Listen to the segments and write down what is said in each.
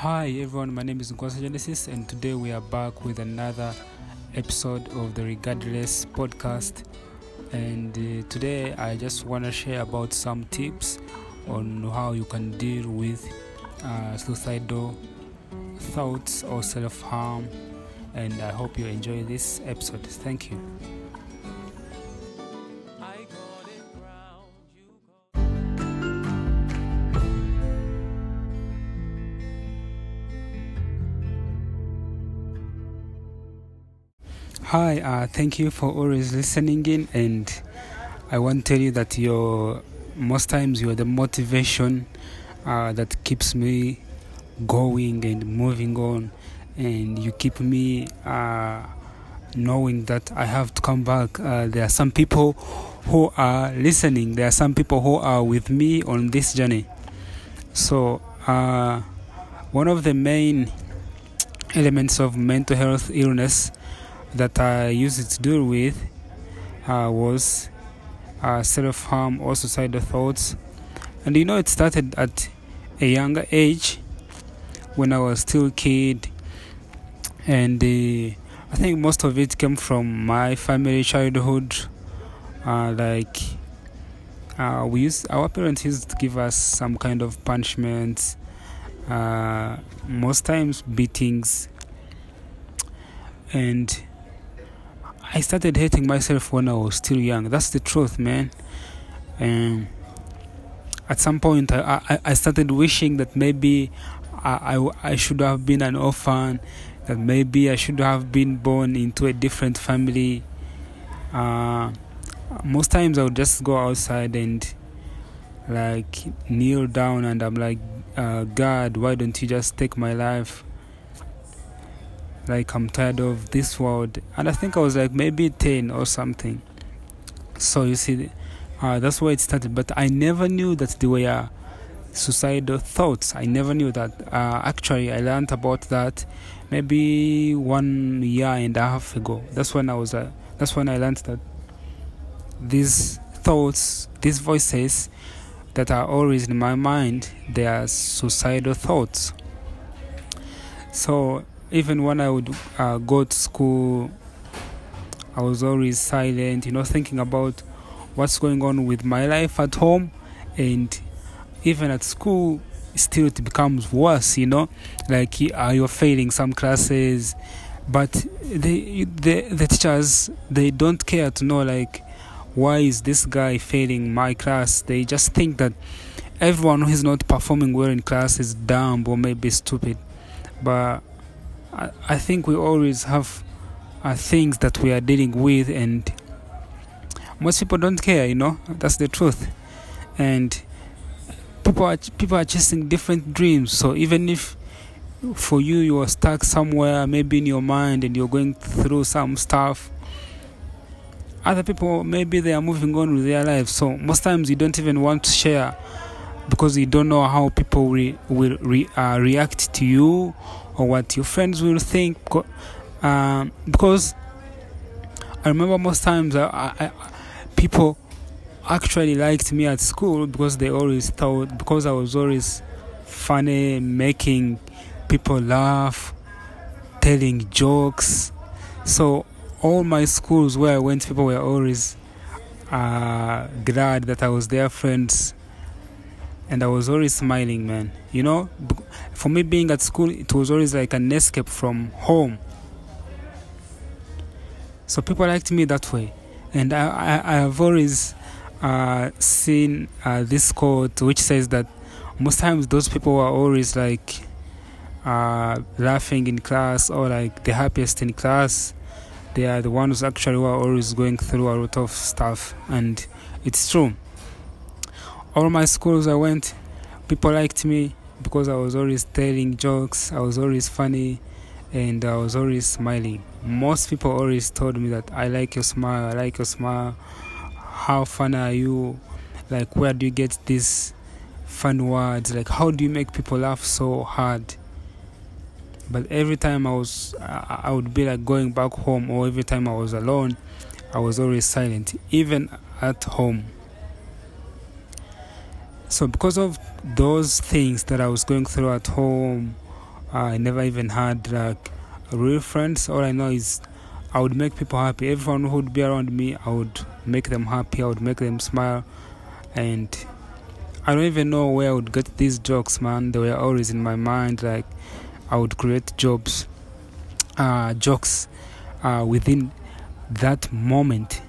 Hi everyone, my name is Nkwasa Genesis, and today we are back with another episode of the Regardless podcast. And uh, today I just want to share about some tips on how you can deal with uh, suicidal thoughts or self harm. And I hope you enjoy this episode. Thank you. Hi, uh, thank you for always listening in, and I want to tell you that you're most times you're the motivation uh, that keeps me going and moving on, and you keep me uh, knowing that I have to come back. Uh, there are some people who are listening. There are some people who are with me on this journey. So, uh, one of the main elements of mental health illness that I used to deal with uh, was uh, self harm or suicidal thoughts. And you know, it started at a younger age when I was still a kid, and uh, I think most of it came from my family childhood. Uh, like uh, we used, our parents used to give us some kind of punishments. Uh, most times beatings and I started hating myself when I was still young. That's the truth, man. And at some point, I, I, I started wishing that maybe I, I, I should have been an orphan, that maybe I should have been born into a different family. Uh, most times I would just go outside and like kneel down and I'm like, uh, God, why don't you just take my life? Like I'm tired of this world. And I think I was like maybe 10 or something. So you see, uh, that's where it started. But I never knew that there were suicidal thoughts. I never knew that. Uh, actually, I learned about that maybe one year and a half ago. That's when I was. Uh, that's when I learned that these thoughts, these voices that are always in my mind, they are suicidal thoughts. So even when I would uh, go to school, I was always silent, you know, thinking about what's going on with my life at home, and even at school, still it becomes worse, you know, like uh, you're failing some classes, but the the the teachers they don't care to know like why is this guy failing my class? They just think that everyone who is not performing well in class is dumb or maybe stupid, but I, think we always have uh, things that we are dealing with, and most people don't care. You know, that's the truth. And people are people are chasing different dreams. So even if for you you are stuck somewhere, maybe in your mind, and you're going through some stuff. Other people maybe they are moving on with their lives. So most times you don't even want to share because you don't know how people re- will re- uh, react to you or what your friends will think. Um, because I remember most times I, I, people actually liked me at school because they always thought because I was always funny, making people laugh, telling jokes. So all my schools where I went, people were always uh, glad that I was their friends and I was always smiling, man. You know, for me being at school, it was always like an escape from home. So people liked me that way, and I, I, I have always uh, seen uh, this quote which says that most times those people are always like uh, laughing in class or like the happiest in class. They are the ones actually who are always going through a lot of stuff, and it's true all my schools I went, people liked me because I was always telling jokes, I was always funny, and I was always smiling. Most people always told me that I like your smile, I like your smile. How funny are you? Like, where do you get these fun words? Like, how do you make people laugh so hard? But every time I was, I would be like going back home, or every time I was alone, I was always silent, even at home. So, because of those things that I was going through at home, I never even had like real friends. All I know is I would make people happy. Everyone who would be around me, I would make them happy. I would make them smile, and I don't even know where I would get these jokes, man. They were always in my mind. Like I would create jobs, uh, jokes, uh, within that moment.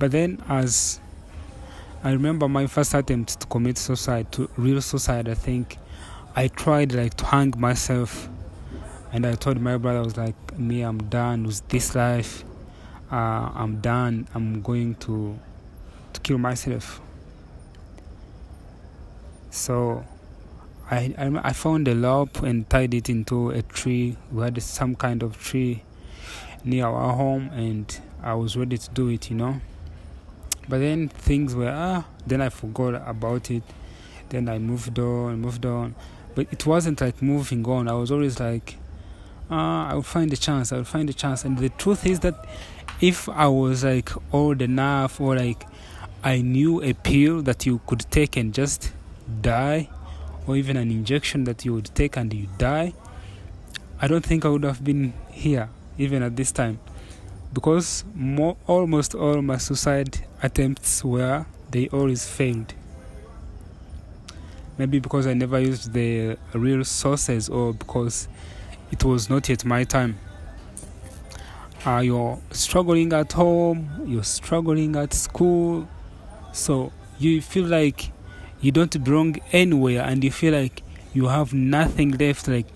But then, as I remember my first attempt to commit suicide, to real suicide, I think I tried like to hang myself, and I told my brother, I was like, "Me, I'm done with this life. Uh, I'm done. I'm going to to kill myself." So, I, I I found a rope and tied it into a tree. We had some kind of tree near our home, and I was ready to do it, you know. But then things were ah. Then I forgot about it. Then I moved on, moved on. But it wasn't like moving on. I was always like, ah, I will find a chance. I will find a chance. And the truth is that if I was like old enough, or like I knew a pill that you could take and just die, or even an injection that you would take and you die, I don't think I would have been here even at this time because almost all my suicide attempts where they always failed. Maybe because i never used the real sources or because it was not yet my time. Uh, you're struggling at home you're struggling at school so you feel like you don't belong anywhere and you feel like you have nothing left like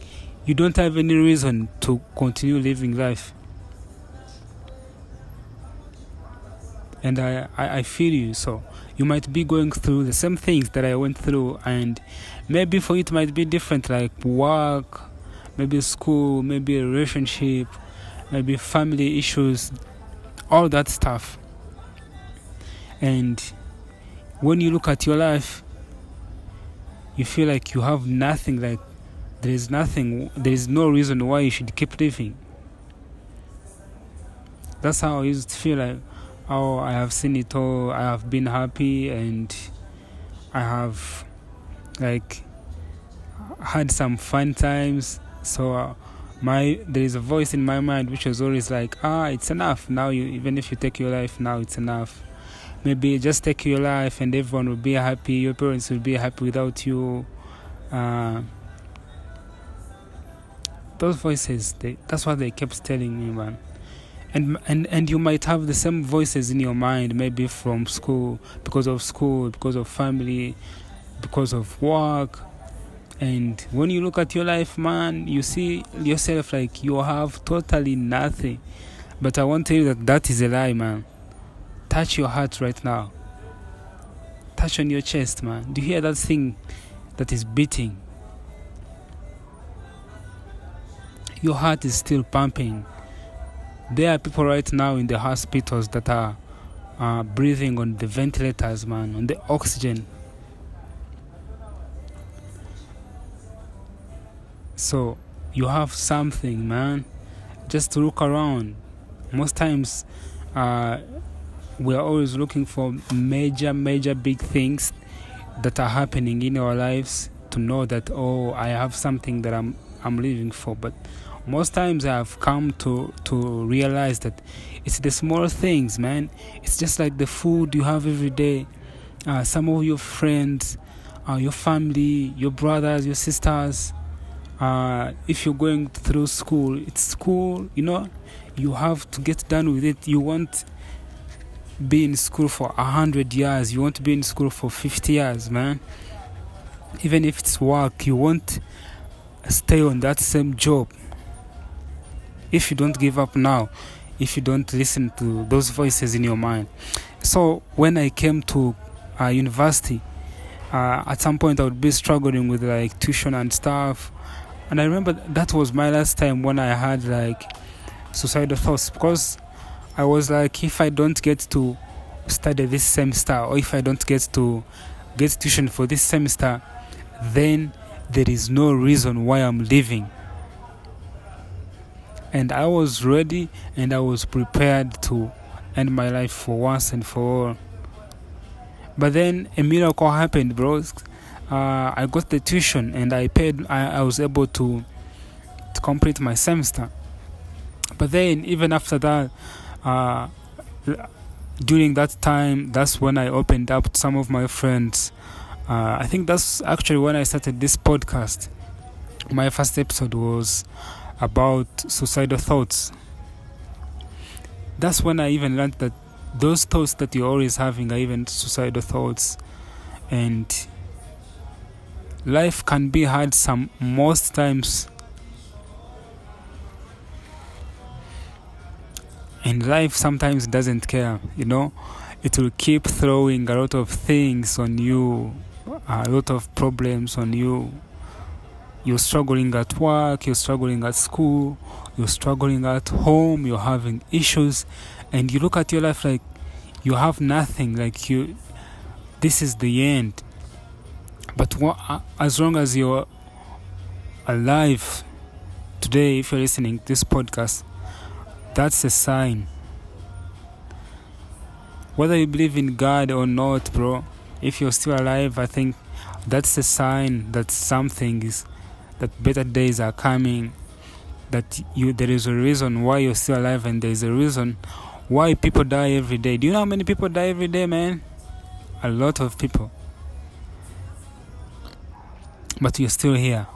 you don't have any reason to continue living life and I, I, I feel you. So you might be going through the same things that I went through, and maybe for you it might be different, like work, maybe school, maybe a relationship, maybe family issues, all that stuff. And when you look at your life, you feel like you have nothing, like there is nothing, there is no reason why you should keep living. That's how I used to feel like oh i have seen it all. I have been happy and i have like had some fun times. So uh, my there is a voice in my mind which was always like ah it's enough. Now you even if you take your life now it's enough. Maybe just take your life and everyone will be happy. Your parents will be happy without you. Uh, those voices they, that's what they kept telling me man and and and you might have the same voices in your mind maybe from school because of school because of family because of work. And when you look at your life man you see yourself like you have totally nothing. But i want to tell you that that is a lie man. Touch your heart right now. Touch on your chest man. Do you hear that thing that is beating? Your heart is still pumping there are people right now in the hospitals that are uh, breathing on the ventilators, man, on the oxygen. So you have something, man. Just look around. Most times, uh, we are always looking for major, major big things that are happening in our lives to know that oh, I have something that I'm I'm living for. But most times I've come to to realize that it's the small things, man. It's just like the food you have every day. Uh, some of your friends, uh, your family, your brothers, your sisters. Uh, if you're going through school, it's school. You know, you have to get done with it. You won't be in school for a hundred years. You won't be in school for fifty years, man. Even if it's work, you won't stay on that same job if you don't give up now, if you don't listen to those voices in your mind. So when I came to uh, university, uh, at some point I would be struggling with like tuition and stuff. And I remember that was my last time when I had like suicidal thoughts because I was like, if I don't get to study this semester or if I don't get to get tuition for this semester, then there is no reason why I'm leaving and I was ready and I was prepared to end my life for once and for all. But then a miracle happened, bros. Uh, I got the tuition and I paid. I, I was able to to complete my semester. But then, even after that, uh, during that time, that's when I opened up some of my friends. Uh, I think that's actually when I started this podcast. My first episode was about suicidal thoughts. That's when I even learned that those thoughts that you're always having are even suicidal thoughts. And life can be hard some most times and life sometimes doesn't care you know it will keep throwing a lot of things on you a lot of problems on you you're struggling at work you're struggling at school you're struggling at home you're having issues and you look at your life like you have nothing like you this is the end but what, as long as you're alive today if you're listening to this podcast that's a sign. Whether you believe in God or not, bro, if you're still alive, I think that's a sign that something is that better days are coming. That you there is a reason why you're still alive, and there is a reason why people die every day. Do you know how many people die every day, man? A lot of people. But you're still here.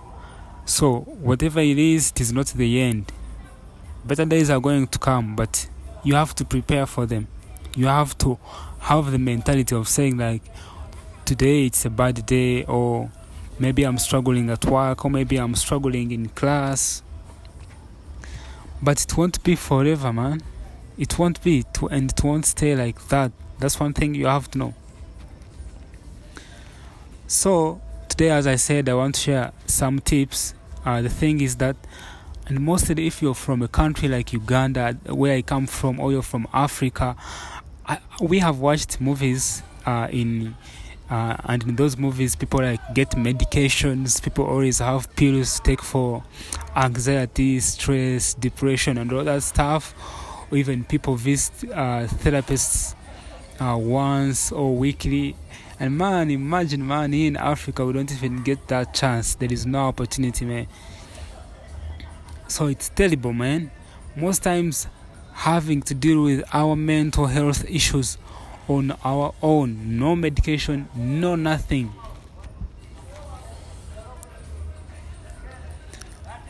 So, whatever it is, it is not the end better days are going to come, but you have to prepare for them. You have to have the mentality of saying, like, today it's a bad day, or maybe I'm struggling at work, or maybe I'm struggling in class. But it won't be forever, man. It won't be, to, and it won't stay like that. That's one thing you have to know. So, today, as I said, I want to share some tips. Uh, the thing is that and mostly if you're from a country like Uganda, where I come from, or you're from Africa, I, we have watched movies uh, in. Uh, and in those movies, people like get medications. People always have pills to take for anxiety, stress, depression, and all that stuff. Or even people visit uh, therapists uh, once or weekly. And man, imagine, man, in Africa, we don't even get that chance. There is no opportunity, man. So it's terrible, man. Most times, having to deal with our mental health issues on our own, no medication, no nothing.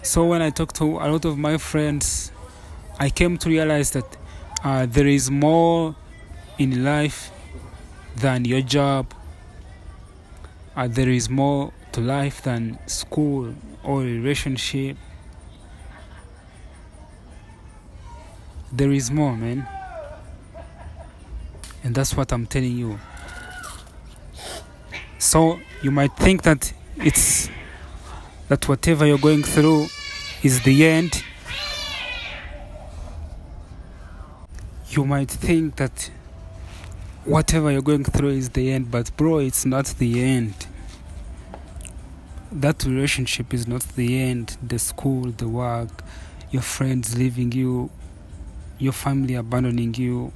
So when I talk to a lot of my friends, I came to realize that uh, there is more in life than your job. Uh, there is more to life than school or relationship there is more, man. And that's what I'm telling you. So you might think that it's that whatever you're going through is the end. You might think that whatever you're going through is the end, but bro, it's not the end. That relationship is not the end. The school, the work, your friends leaving you, your family abandoning you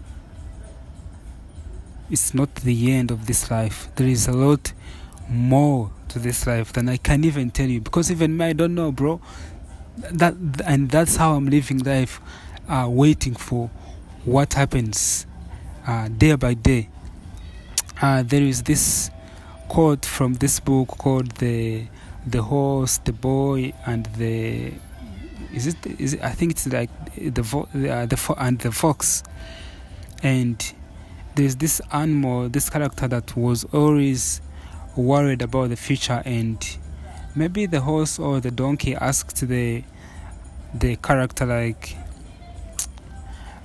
it's not the end of this life. There is a lot more to this life than i can even tell you. Because even me i don't know bro. That and that's how i'm living life uh, waiting for what happens uh, day by day. Uh, there is this quote from this book called the the horse the boy and the is it is it, I think it's like the vo- uh, the fo- and the fox. And there's this animal this character that was always worried about the future and maybe the horse or the donkey asked the the character like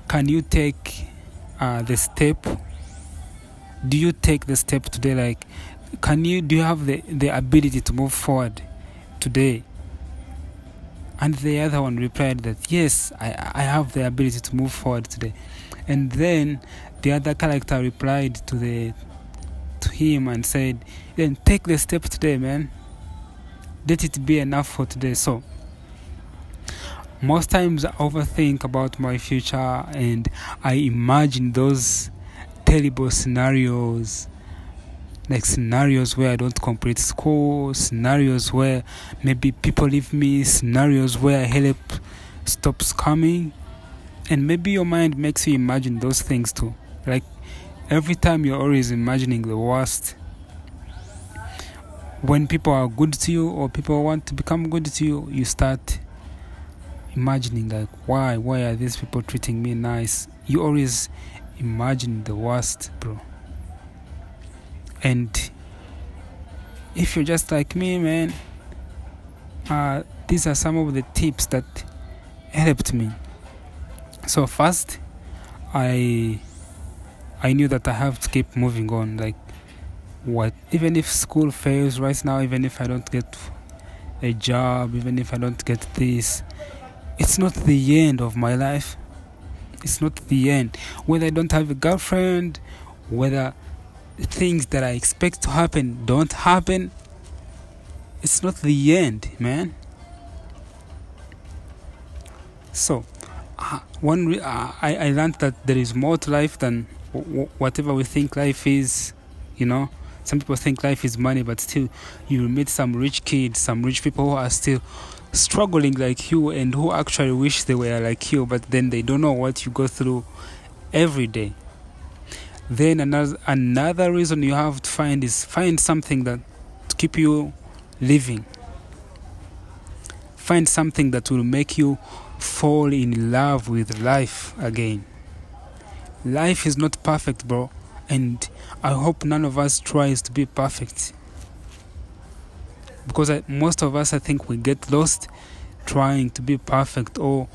can you take uh, the step? Do you take the step today? Like can you do you have the the ability to move forward today? And the other one replied that, yes, I, I have the ability to move forward today. And then the other character replied to the to him and said, then take the step today, man. Let it be enough for today. So most times I overthink about my future and I imagine those terrible scenarios like scenarios where I don't complete school, scenarios where maybe people leave me, scenarios where help stops coming. And maybe your mind makes you imagine those things too. Like every time you're always imagining the worst. When people are good to you or people want to become good to you, you start imagining like why why are these people treating me nice? You always imagine the worst, bro. And if you're just like me, man, uh, these are some of the tips that helped me. So first, I I knew that I have to keep moving on. Like what? Even if school fails right now, even if I don't get a job, even if I don't get this, it's not the end of my life. It's not the end. Whether I don't have a girlfriend, whether things that I expect to happen don't happen, it's not the end, man. So, uh, one re- uh, I, I learned that there is more to life than whatever we think life is, you know. Some people think life is money, but still, you meet some rich kids, some rich people who are still struggling like you and who actually wish they were like you, but then they don't know what you go through every day. Then another another reason you have to find is find something that to keep you living. Find something that will make you fall in love with life again. Life is not perfect, bro, and I hope none of us tries to be perfect. Because I, most of us, I think, we get lost trying to be perfect or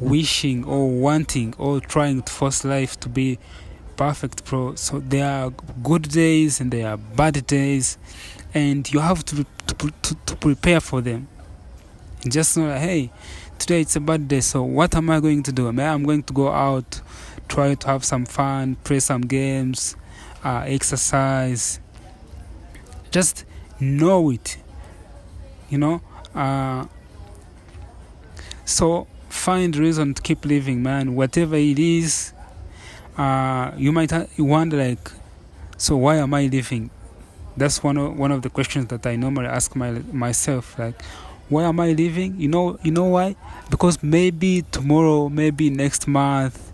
wishing or wanting or trying to force life to be perfect, bro. So there are good days and there are bad days, and you have to to, to, to prepare for them. Just know, hey, today it's a bad day, so what am I going to do? I'm going to go out, try to have some fun, play some games, uh, exercise. Just know it, you know. Uh, so find reason to keep living, man. Whatever it is, uh, you might wonder like, so why am I living? That's one of one of the questions that I normally ask my myself. Like, why am I living? You know, you know why? Because maybe tomorrow, maybe next month,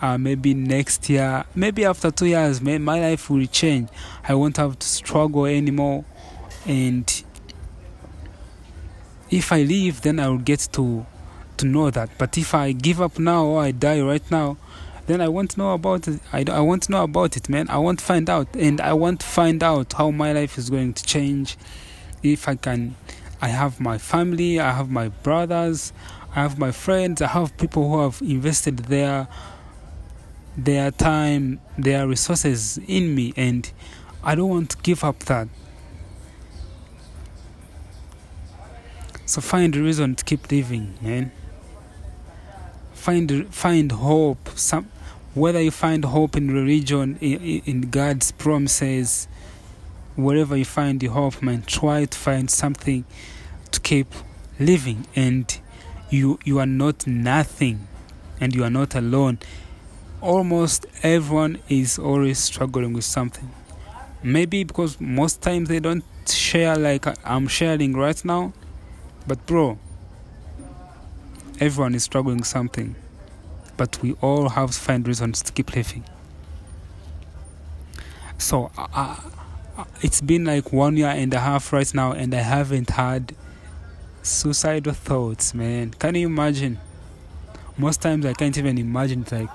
uh, maybe next year, maybe after two years, may, my life will change. I won't have to struggle anymore, and if I leave, then I will get to to know that. But if I give up now or I die right now, then I won't know about it. I, I want to know about it, man. I want to find out, and I want to find out how my life is going to change. If I can, I have my family, I have my brothers, I have my friends, I have people who have invested their their time, their resources in me, and I don't want to give up that. So find a reason to keep living, man. Find find hope. Some whether you find hope in religion, in, in God's promises, wherever you find the hope, man, try to find something to keep living. And you you are not nothing, and you are not alone. Almost everyone is always struggling with something. Maybe because most times they don't share like I'm sharing right now, but bro, everyone is struggling with something but we all have to find reasons to keep living. So uh, it's been like one year and a half right now, and I haven't had suicidal thoughts, man. Can you imagine? Most times I can't even imagine. Like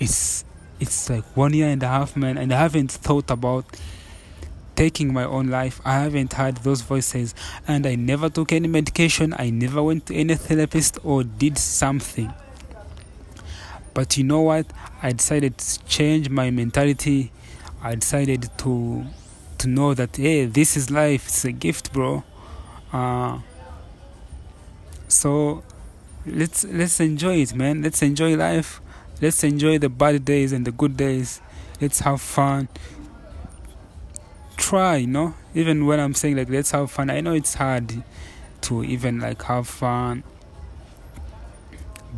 it's it's like one year and a half, man, and I haven't thought about taking my own life. I haven't had those voices, and I never took any medication. I never went to any therapist or did something. But you know what? I decided to change my mentality. I decided to to know that hey, this is life. It's a gift, bro. Uh, so let's let's enjoy it, man. Let's enjoy life. Let's enjoy the bad days and the good days. Let's have fun. Try, you know. Even when I'm saying like let's have fun, I know it's hard to even like have fun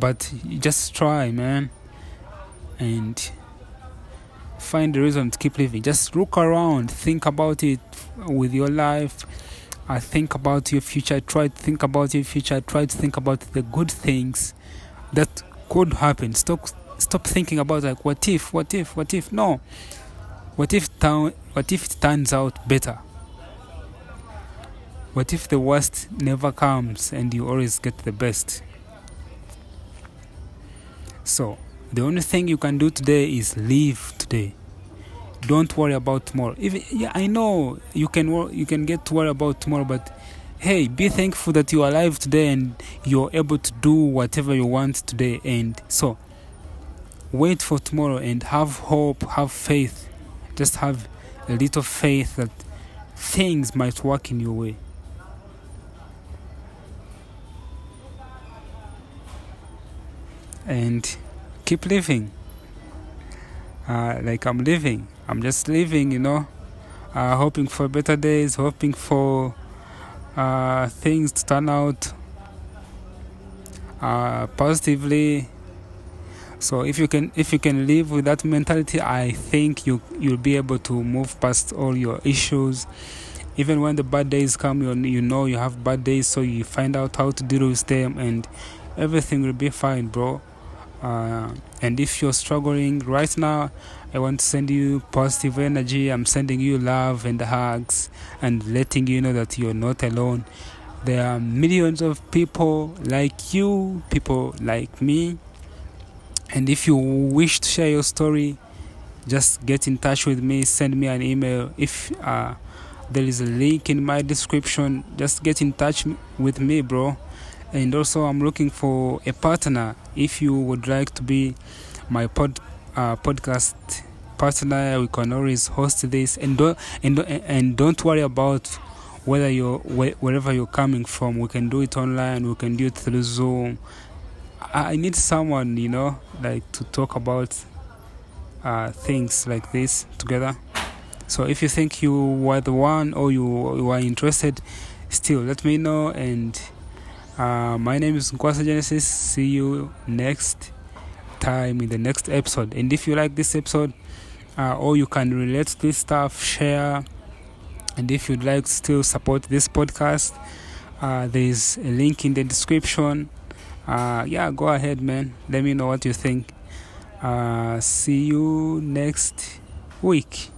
but just try man and find a reason to keep living. Just look around, think about it with your life. I think about your future. Try to think about your future. Try to think about the good things that could happen. Stop, stop thinking about like what if, what if, what if. No, what if town, what if it turns out better? What if the worst never comes and you always get the best? So, the only thing you can do today is live today. Don't worry about tomorrow. Even yeah, I know you can wor- you can get to worry about tomorrow, but hey, be thankful that you are alive today and you're able to do whatever you want today. And so, wait for tomorrow and have hope, have faith. Just have a little faith that things might work in your way. and keep living uh, like I'm living. I'm just living, you know, uh, hoping for better days, hoping for uh, things to turn out uh, positively. So if you can, if you can live with that mentality, I think you you'll be able to move past all your issues. Even when the bad days come, you you know you have bad days, so you find out how to deal with them, and everything will be fine, bro. Uh, and if you're struggling right now, I want to send you positive energy. I'm sending you love and hugs and letting you know that you're not alone. There are millions of people like you, people like me. And if you wish to share your story, just get in touch with me, send me an email. If uh, there is a link in my description, just get in touch with me, bro and also I'm looking for a partner. If you would like to be my pod uh, podcast partner, we can always host this, and don't and and don't worry about whether you're wherever you're coming from. We can do it online. We can do it through Zoom. I need someone, you know, like to talk about uh, things like this together. So if you think you were the one or you, you are interested, still let me know and uh, my name is Nkwasa Genesis. See you next time in the next episode. And if you like this episode, uh, or you can relate to this stuff, share. And if you'd like to still support this podcast, uh, there's a link in the description. Uh, yeah, go ahead, man. Let me know what you think. Uh, see you next week.